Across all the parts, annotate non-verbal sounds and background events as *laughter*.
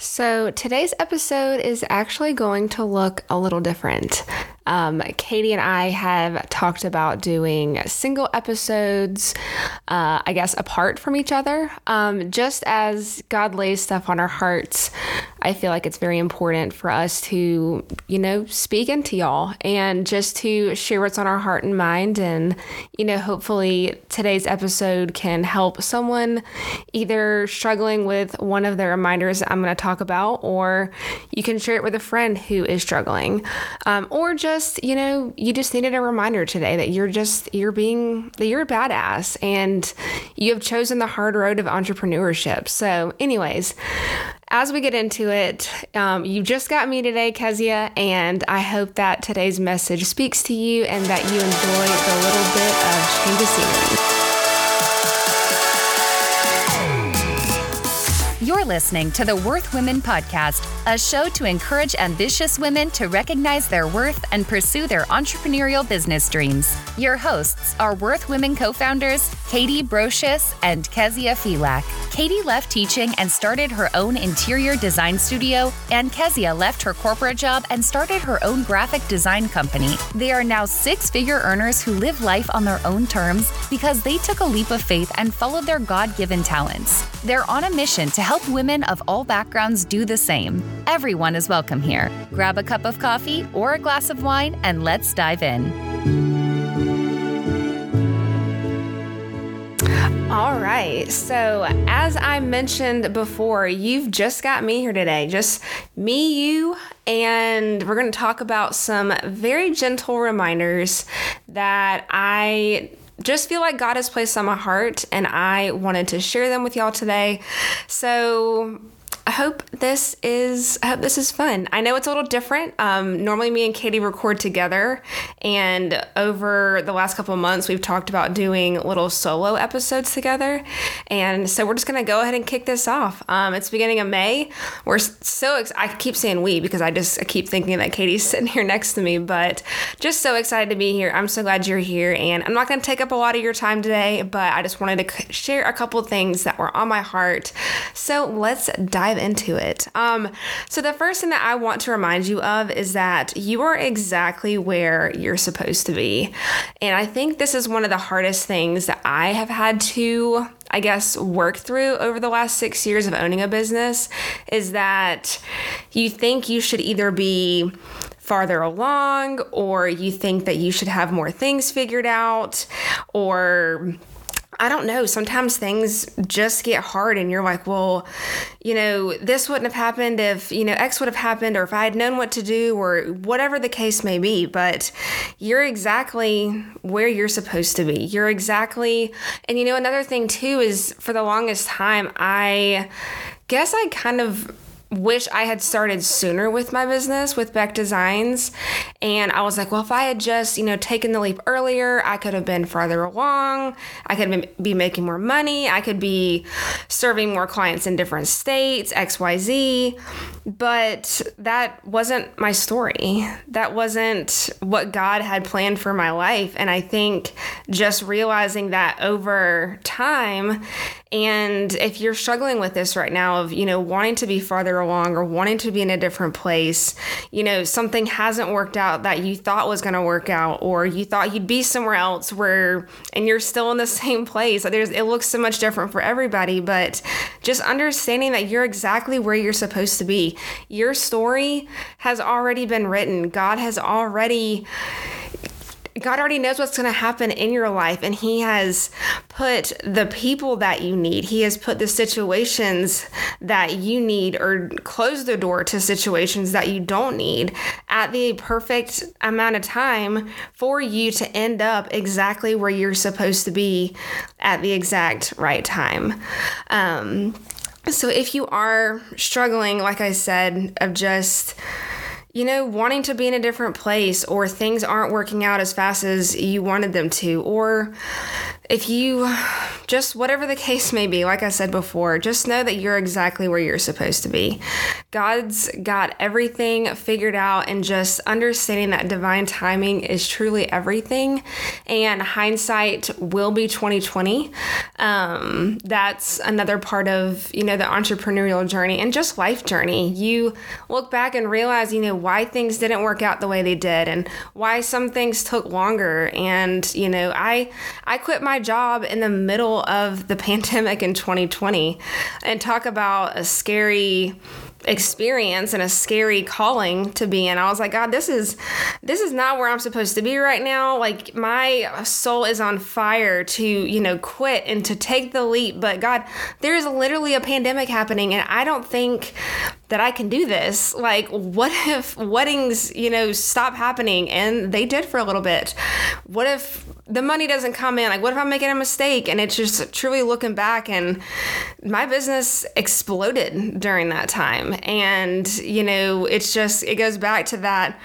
So, today's episode is actually going to look a little different. Um, Katie and I have talked about doing single episodes, uh, I guess, apart from each other. Um, just as God lays stuff on our hearts, I feel like it's very important for us to, you know, speak into y'all and just to share what's on our heart and mind. And, you know, hopefully today's episode can help someone either struggling with one of the reminders I'm going to talk about, or you can share it with a friend who is struggling, um, or just just, you know, you just needed a reminder today that you're just, you're being, that you're a badass and you have chosen the hard road of entrepreneurship. So, anyways, as we get into it, um, you just got me today, Keziah, and I hope that today's message speaks to you and that you enjoy the little bit of change of scenery. You're listening to the Worth Women Podcast, a show to encourage ambitious women to recognize their worth and pursue their entrepreneurial business dreams. Your hosts are Worth Women co founders Katie Brocious and Keziah Filak. Katie left teaching and started her own interior design studio, and Keziah left her corporate job and started her own graphic design company. They are now six figure earners who live life on their own terms because they took a leap of faith and followed their God given talents. They're on a mission to help women of all backgrounds do the same. Everyone is welcome here. Grab a cup of coffee or a glass of wine and let's dive in. All right. So, as I mentioned before, you've just got me here today. Just me, you, and we're going to talk about some very gentle reminders that I just feel like God has placed on my heart, and I wanted to share them with y'all today. So, I hope this is I hope this is fun. I know it's a little different. Um, normally, me and Katie record together, and over the last couple months, we've talked about doing little solo episodes together. And so we're just gonna go ahead and kick this off. Um, it's beginning of May. We're so ex- I keep saying we because I just I keep thinking that Katie's *laughs* sitting here next to me, but just so excited to be here. I'm so glad you're here, and I'm not gonna take up a lot of your time today, but I just wanted to share a couple things that were on my heart. So let's dive dive into it. Um, so, the first thing that I want to remind you of is that you are exactly where you're supposed to be. And I think this is one of the hardest things that I have had to I guess, work through over the last six years of owning a business is that you think you should either be farther along or you think that you should have more things figured out or I don't know. Sometimes things just get hard, and you're like, well, you know, this wouldn't have happened if, you know, X would have happened, or if I had known what to do, or whatever the case may be. But you're exactly where you're supposed to be. You're exactly, and you know, another thing too is for the longest time, I guess I kind of wish I had started sooner with my business with Beck Designs. And I was like, well, if I had just, you know, taken the leap earlier, I could have been farther along. I could be making more money. I could be serving more clients in different states, XYZ. But that wasn't my story. That wasn't what God had planned for my life. And I think just realizing that over time, and if you're struggling with this right now of, you know, wanting to be farther along or wanting to be in a different place, you know, something hasn't worked out that you thought was going to work out or you thought you'd be somewhere else where and you're still in the *laughs* same place. There's it looks so much different for everybody, but just understanding that you're exactly where you're supposed to be. Your story has already been written. God has already God already knows what's going to happen in your life, and He has put the people that you need. He has put the situations that you need, or closed the door to situations that you don't need at the perfect amount of time for you to end up exactly where you're supposed to be at the exact right time. Um, so if you are struggling, like I said, of just you know, wanting to be in a different place or things aren't working out as fast as you wanted them to, or if you just whatever the case may be, like I said before, just know that you're exactly where you're supposed to be. God's got everything figured out, and just understanding that divine timing is truly everything. And hindsight will be 2020. Um, that's another part of you know the entrepreneurial journey and just life journey. You look back and realize you know why things didn't work out the way they did, and why some things took longer. And you know, I I quit my job in the middle of the *laughs* pandemic in 2020 and talk about a scary experience and a scary calling to be in. I was like, God, this is this is not where I'm supposed to be right now. Like my soul is on fire to, you know, quit and to take the leap, but God, there's literally a pandemic happening and I don't think that I can do this. Like, what if weddings, you know, stop happening? And they did for a little bit. What if the money doesn't come in? Like, what if I'm making a mistake? And it's just truly looking back, and my business exploded during that time. And, you know, it's just, it goes back to that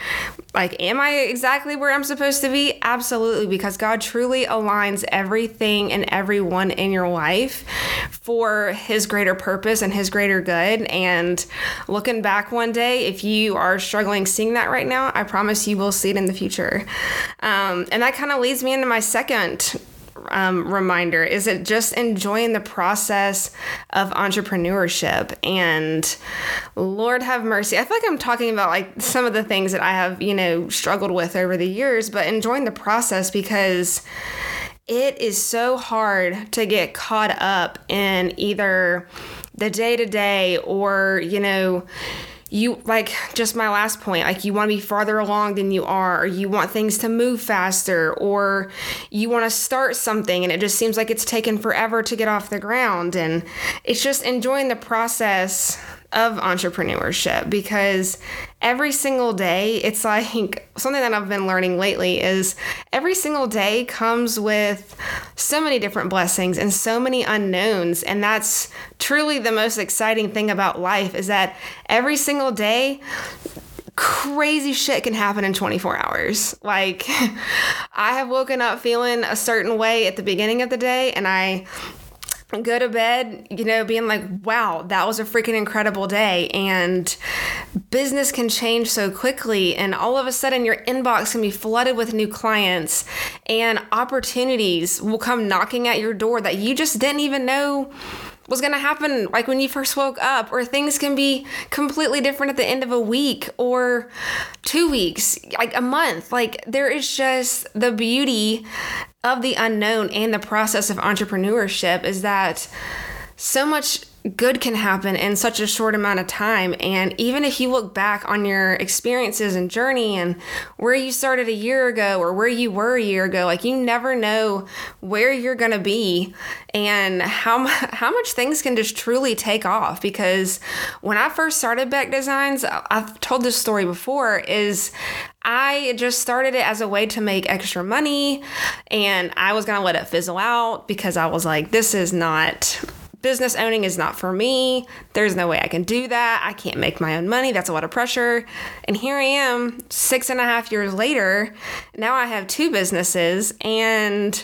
like, am I exactly where I'm supposed to be? Absolutely, because God truly aligns everything and everyone in your life for His greater purpose and His greater good. And looking back one day, if you are struggling seeing that right now, I promise you will see it in the future. Um, and that kind of leads me into my second um, reminder is it just enjoying the process of entrepreneurship and lord have mercy. I feel like i'm talking about like some of the things that i have you know struggled with over the years but enjoying the process because it is so hard to get caught up in either the day to day or you know you like just my last point like you want to be farther along than you are or you want things to move faster or you want to start something and it just seems like it's taken forever to get off the ground and it's just enjoying the process of entrepreneurship because every single day it's like *laughs* something that I've been learning lately is every single day comes with so many different blessings and so many unknowns and that's truly the most exciting thing about life is that every single day crazy shit can happen in 24 hours. *laughs* Like, *laughs* I have woken up feeling a certain way at the beginning of the day, and I go to bed, you know, being like, wow, that was a freaking incredible day. And business can change so quickly. And all of a sudden, your inbox can be flooded with new clients, and opportunities will come knocking at your door that you just didn't even know was going to happen like when you first woke up or things can be completely different at the end of a week or 2 weeks like a month like there is just the beauty of the unknown and the process of entrepreneurship is that so much good can happen in such a short amount of time. And even if you look back on your experiences and journey and where you started a year ago or where you were a year ago, like you never know where you're going to be and how, *laughs* how much things can just truly take off. Because when I first started Beck Designs, I've told this story before, is I just started it as a way to make extra money and I was going to let it fizzle out because I was like, this is not business owning is not for me. There's no way I can do that. I can't make my own money. That's a lot of pressure. And here I am, six and a half years later. Now I have two businesses and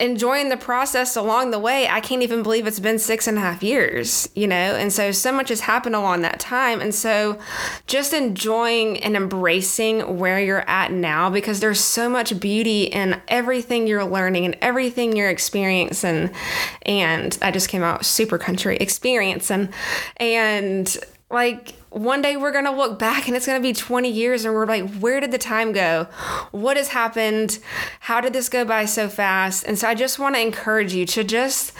enjoying the process along the way. I can't even believe it's been six and a half years, you know? And so, so much has happened along that time. And so, just enjoying and embracing where you're at now because there's so much beauty in everything you're learning and everything you're experiencing. And I just came out super country experience and, and like, one day we're going to look back and it's going to be 20 years and we're like, where did the time go? What has happened? How did this go by so fast? And so I just want to encourage you to just,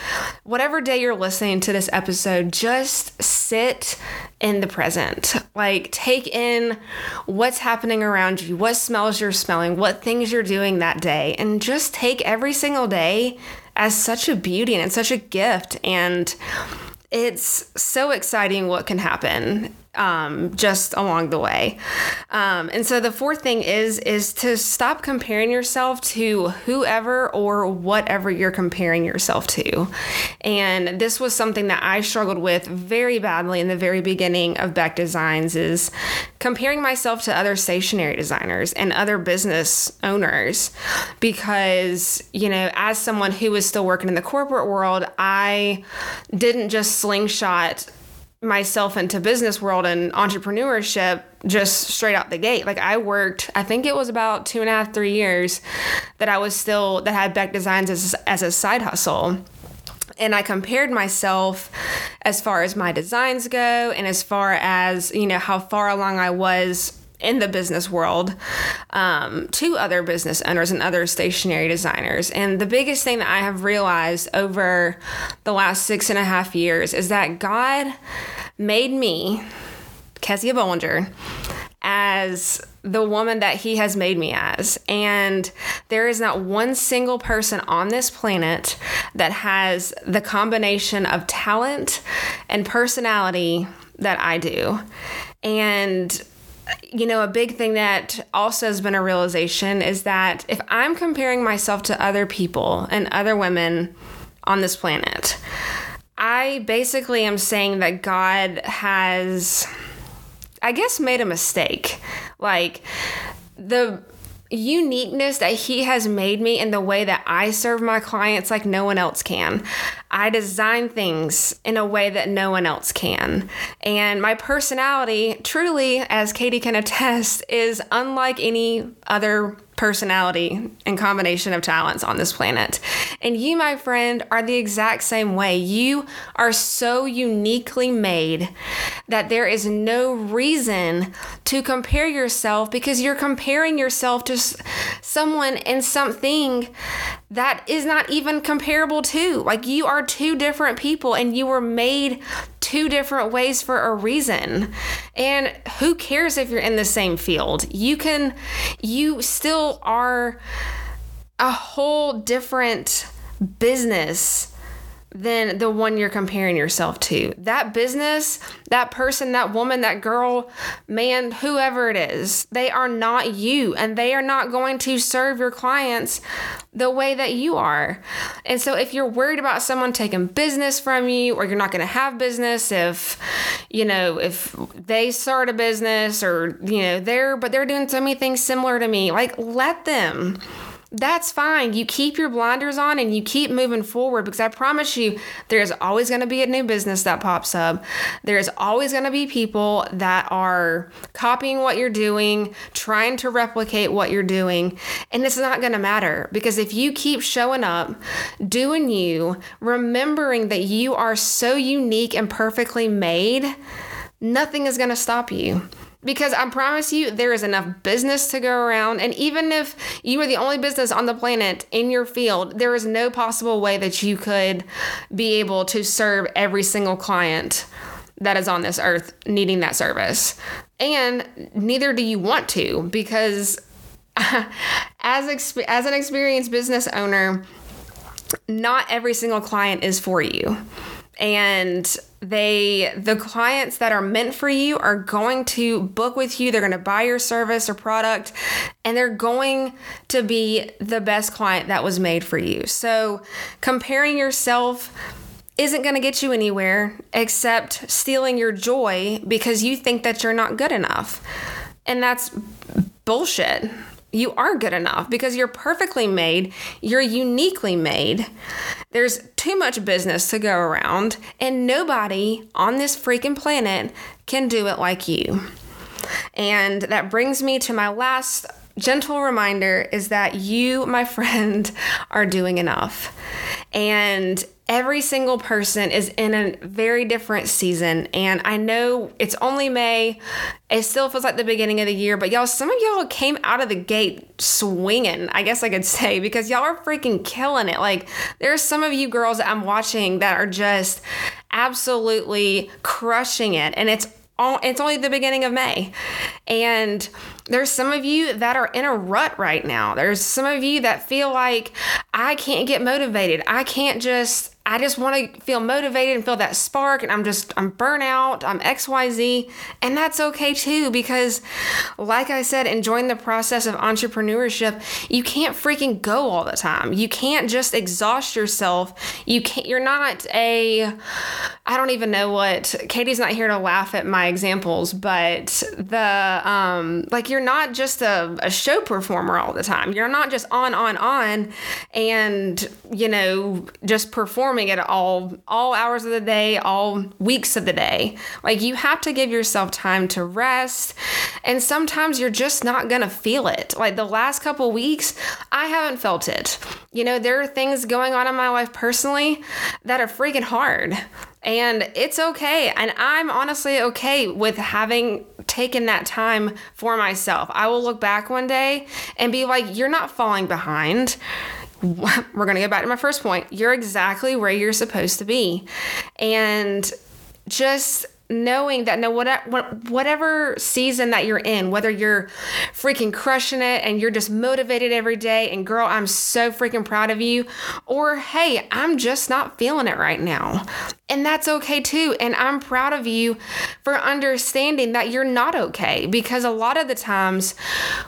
whatever day you're listening to this episode, just sit in the present. Like, take in what's happening around you, what smells you're smelling, what things you're doing that day, and just take every single day as such a beauty and such a gift. And it's so exciting what can happen um, just along the way. Um, and so the fourth thing is is to stop comparing yourself to whoever or whatever you're comparing yourself to. And this was something that I struggled with very badly in the very beginning of Beck Designs is comparing myself to other stationery designers and other business owners because, you know, as someone who was still working in the corporate world, I didn't just slingshot myself into business world and entrepreneurship just straight out the gate. Like I worked, I think it was about two and a half, three years that I was still that had Beck Designs as as a side hustle. And I compared myself as far as my designs go and as far as, you know, how far along I was in the business world um, to other business owners and other stationery designers. And the biggest thing that I have realized over the last six and a half years is that God made me, Keziah Bollinger, as the woman that he has made me as. And there is not one single person on this planet that has the combination of talent and personality that I do. And you know, a big thing that also has been a realization is that if I'm comparing myself to other people and other women on this planet, I basically am saying that God has, I guess, made a mistake. Like, the uniqueness that he has made me in the way that I serve my clients like no one else can. I design things in a way that no one else can. And my personality, truly, as Katie can attest, is unlike any other personality and combination of talents on this planet. And you, my friend, are the exact same way. You are so uniquely made that there is no reason to compare yourself because you're comparing yourself to someone and something that is not even comparable to. Like you are two different people and you were made two different ways for a reason. And who cares if you're in the same field? You can, you still are a whole different business than the one you're comparing yourself to. That business, that person, that woman, that girl, man, whoever it is, they are not you and they are not going to serve your clients the way that you are. And so if you're worried about someone taking business from you or you're not going to have business if you know, if they start a business or you know, they're but they're doing so many things similar to me, like let them that's fine. You keep your blinders on and you keep moving forward because I promise you, there's always going to be a new business that pops up. There's always going to be people that are copying what you're doing, trying to replicate what you're doing. And it's not going to matter because if you keep showing up, doing you, remembering that you are so unique and perfectly made, nothing is going to stop you because I promise you, there is enough business to go around. And even if you are the only business on the planet in your field, there is no possible way that you could be able to serve every single client that is on this earth needing that service. And neither do you want to because *laughs* as exp- as an experienced business owner, not every single client is for you and they the clients that are meant for you are going to book with you. They're going to buy your service or product and they're going to be the best client that was made for you. So comparing yourself isn't going to get you anywhere except stealing your joy because you think that you're not good enough. And that's bullshit you are good enough because you're perfectly made, you're uniquely made. There's too much business to go around, and nobody on this freaking planet can do it like you. And that brings me to my last gentle reminder is that you, my *laughs* friend, are doing enough. And every single person is in a very different season. And I know it's only May. It still feels like the beginning of the year, but y'all, some of y'all came out of the gate swinging, I guess I could *laughs* say, because y'all are freaking killing it. Like, there's some of you girls that I'm watching that are just absolutely crushing it. And it's all, it's only the beginning of May. And There's some of you that are in a rut right now. There's some of you that feel like I can't get motivated. I can't just I just want to feel motivated and feel that spark and I'm just I'm burnout, I'm XYZ, and that's okay too because like I said enjoying the process of entrepreneurship, you can't freaking go all the time. You can't just exhaust yourself. You can't you're not a I don't even know what Katie's not here to laugh at my examples, but the um like you're not just a, a show performer all the time. You're not just on on on and you know just performing at all all hours of the day, all weeks of the day. Like you have to give yourself time to rest. And sometimes you're just not to feel it. Like the last couple weeks, I haven't felt it. You know, there are things going on in my life personally that are freaking hard. And it's okay. And I'm honestly okay with having taken that time for myself. I will look back one day and be like, you're not falling behind *laughs* we're going to go back to my first point. You're exactly where you're supposed to be. And just knowing that no whatever season that you're in whether you're freaking crushing it and you're just motivated every day and girl I'm so freaking proud of you or hey I'm just not feeling it right now. And that's okay too. And I'm proud of you for understanding that you're not okay because a lot of the times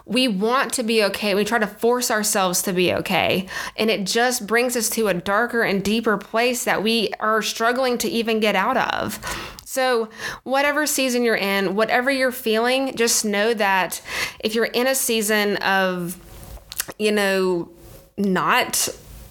we want to be okay. We try to force ourselves to be okay. And it just brings us to a darker and deeper place that we are struggling to even get out of so, whatever season you're in, whatever you're feeling, just know that if you're in a season of, you know, not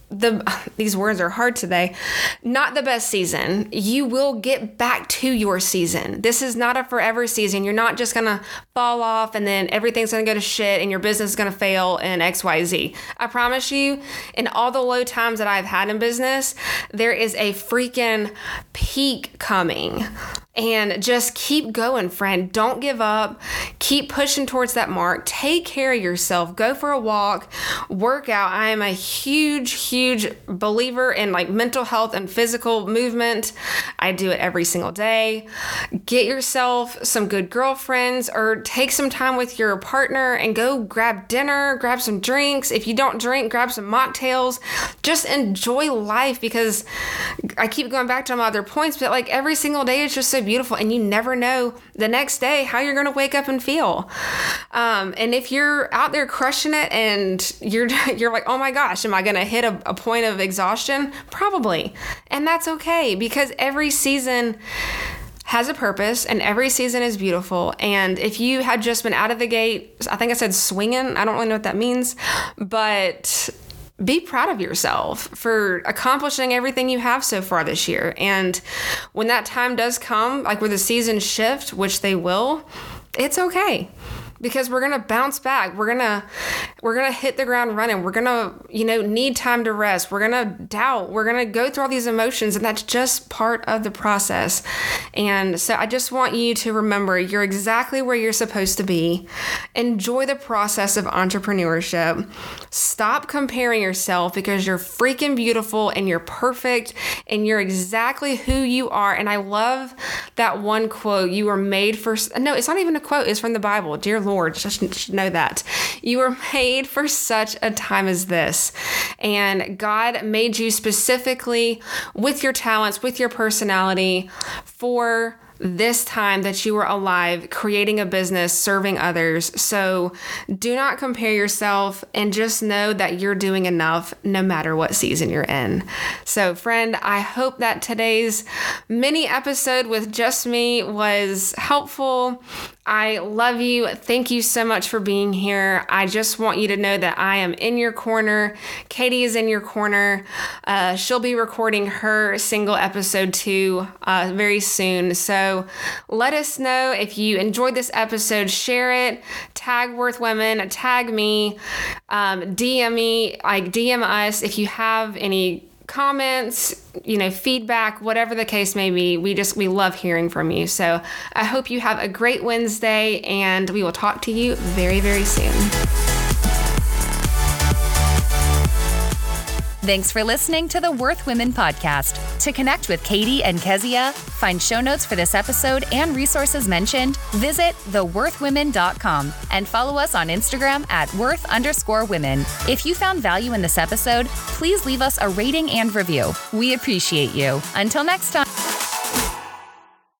the *laughs* these words are hard today. Not the best season. You will get back to your season. This is not a forever season. You're not just gonna fall off and then everything's gonna go to shit and your business is gonna fail in xyz i promise you in all the low times that i've had in business there is a freaking peak coming and just keep going, friend. Don't give up. Keep pushing towards that mark. Take care of yourself. Go for a walk, work out. I am a huge, huge believer in like mental health and physical movement. I do it every single day. Get yourself some good girlfriends or take some time with your partner and go grab dinner, grab some drinks. If you don't drink, grab some mocktails. Just enjoy life because I keep going back to my other points, but like every single day is just so beautiful and you never know the next day how you're going to wake up and feel. Um, and if you're out there crushing it and you're *laughs* you're like oh my gosh am i going to hit a, a point of exhaustion? Probably. And that's okay because every season has a purpose and every season is beautiful. And if you had just been out of the gate, I think I said swinging, I don't really know what that means, but be proud of yourself for accomplishing everything you have so far this year. And when that time does come, like where the seasons shift, which they will, it's okay because we're gonna bounce back. We're gonna we're gonna hit the ground running. We're gonna you know need time to rest. We're gonna doubt. We're gonna go through all these emotions, and that's just part of the process. And so I just want you to remember you're exactly where you're supposed to be. Enjoy the process of entrepreneurship. Stop comparing yourself because you're freaking beautiful and you're perfect and you're exactly who you are. And I love that one quote. You were made for no, it's not even a quote. It's from the Bible. Dear Lord should know that. You were made for such a time as this. And God made you specifically with your talents, with your personality for this time that you were alive, creating a business, serving others. So do not compare yourself and just know that you're doing enough no matter what season you're in. So, friend, I hope that today's mini episode with just me was helpful. I love you. Thank you so much for being here. I just want you to know that I am in your corner. Katie is in your corner. Uh, she'll be recording her single episode two uh, very soon. So let us know if you enjoyed this episode. Share it. Tag Worth Women. Tag me. Um, DM me. Like DM us if you have any comments, you know, feedback, whatever the case may be. We just we love hearing from you. So, I hope you have a great Wednesday and we will talk to you very very soon. Thanks for listening to the Worth Women podcast. To connect with Katie and Keziah, find show notes for this episode and resources mentioned, visit theworthwomen.com and follow us on Instagram at worth underscore women. If you found value in this episode, please leave us a rating and review. We appreciate you. Until next time.